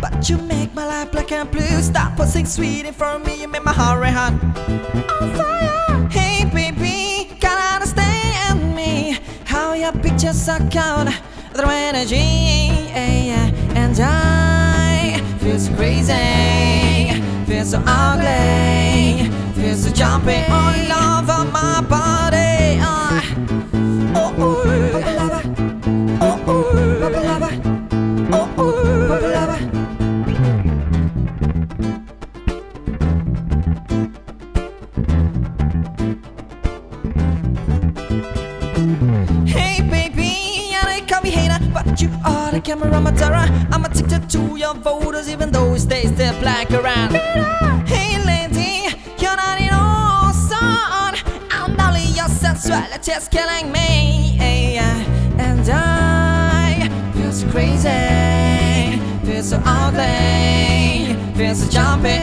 But you make my life black and blue. Stop putting sweet in front of me, you make my heart red hot. On fire. Hey baby, gotta understand me. How your pictures suck out the energy, eh, and I feel so crazy, feel so ugly, feel so jumping all over my body. You are the camera matara. I'm addicted to your photos, even though it stays there black around. Hey lady, you're not in all son. I'm only your sensuality is killing me, and I feel so crazy, feel so ugly, feel so jumping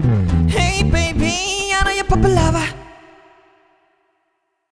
Hey.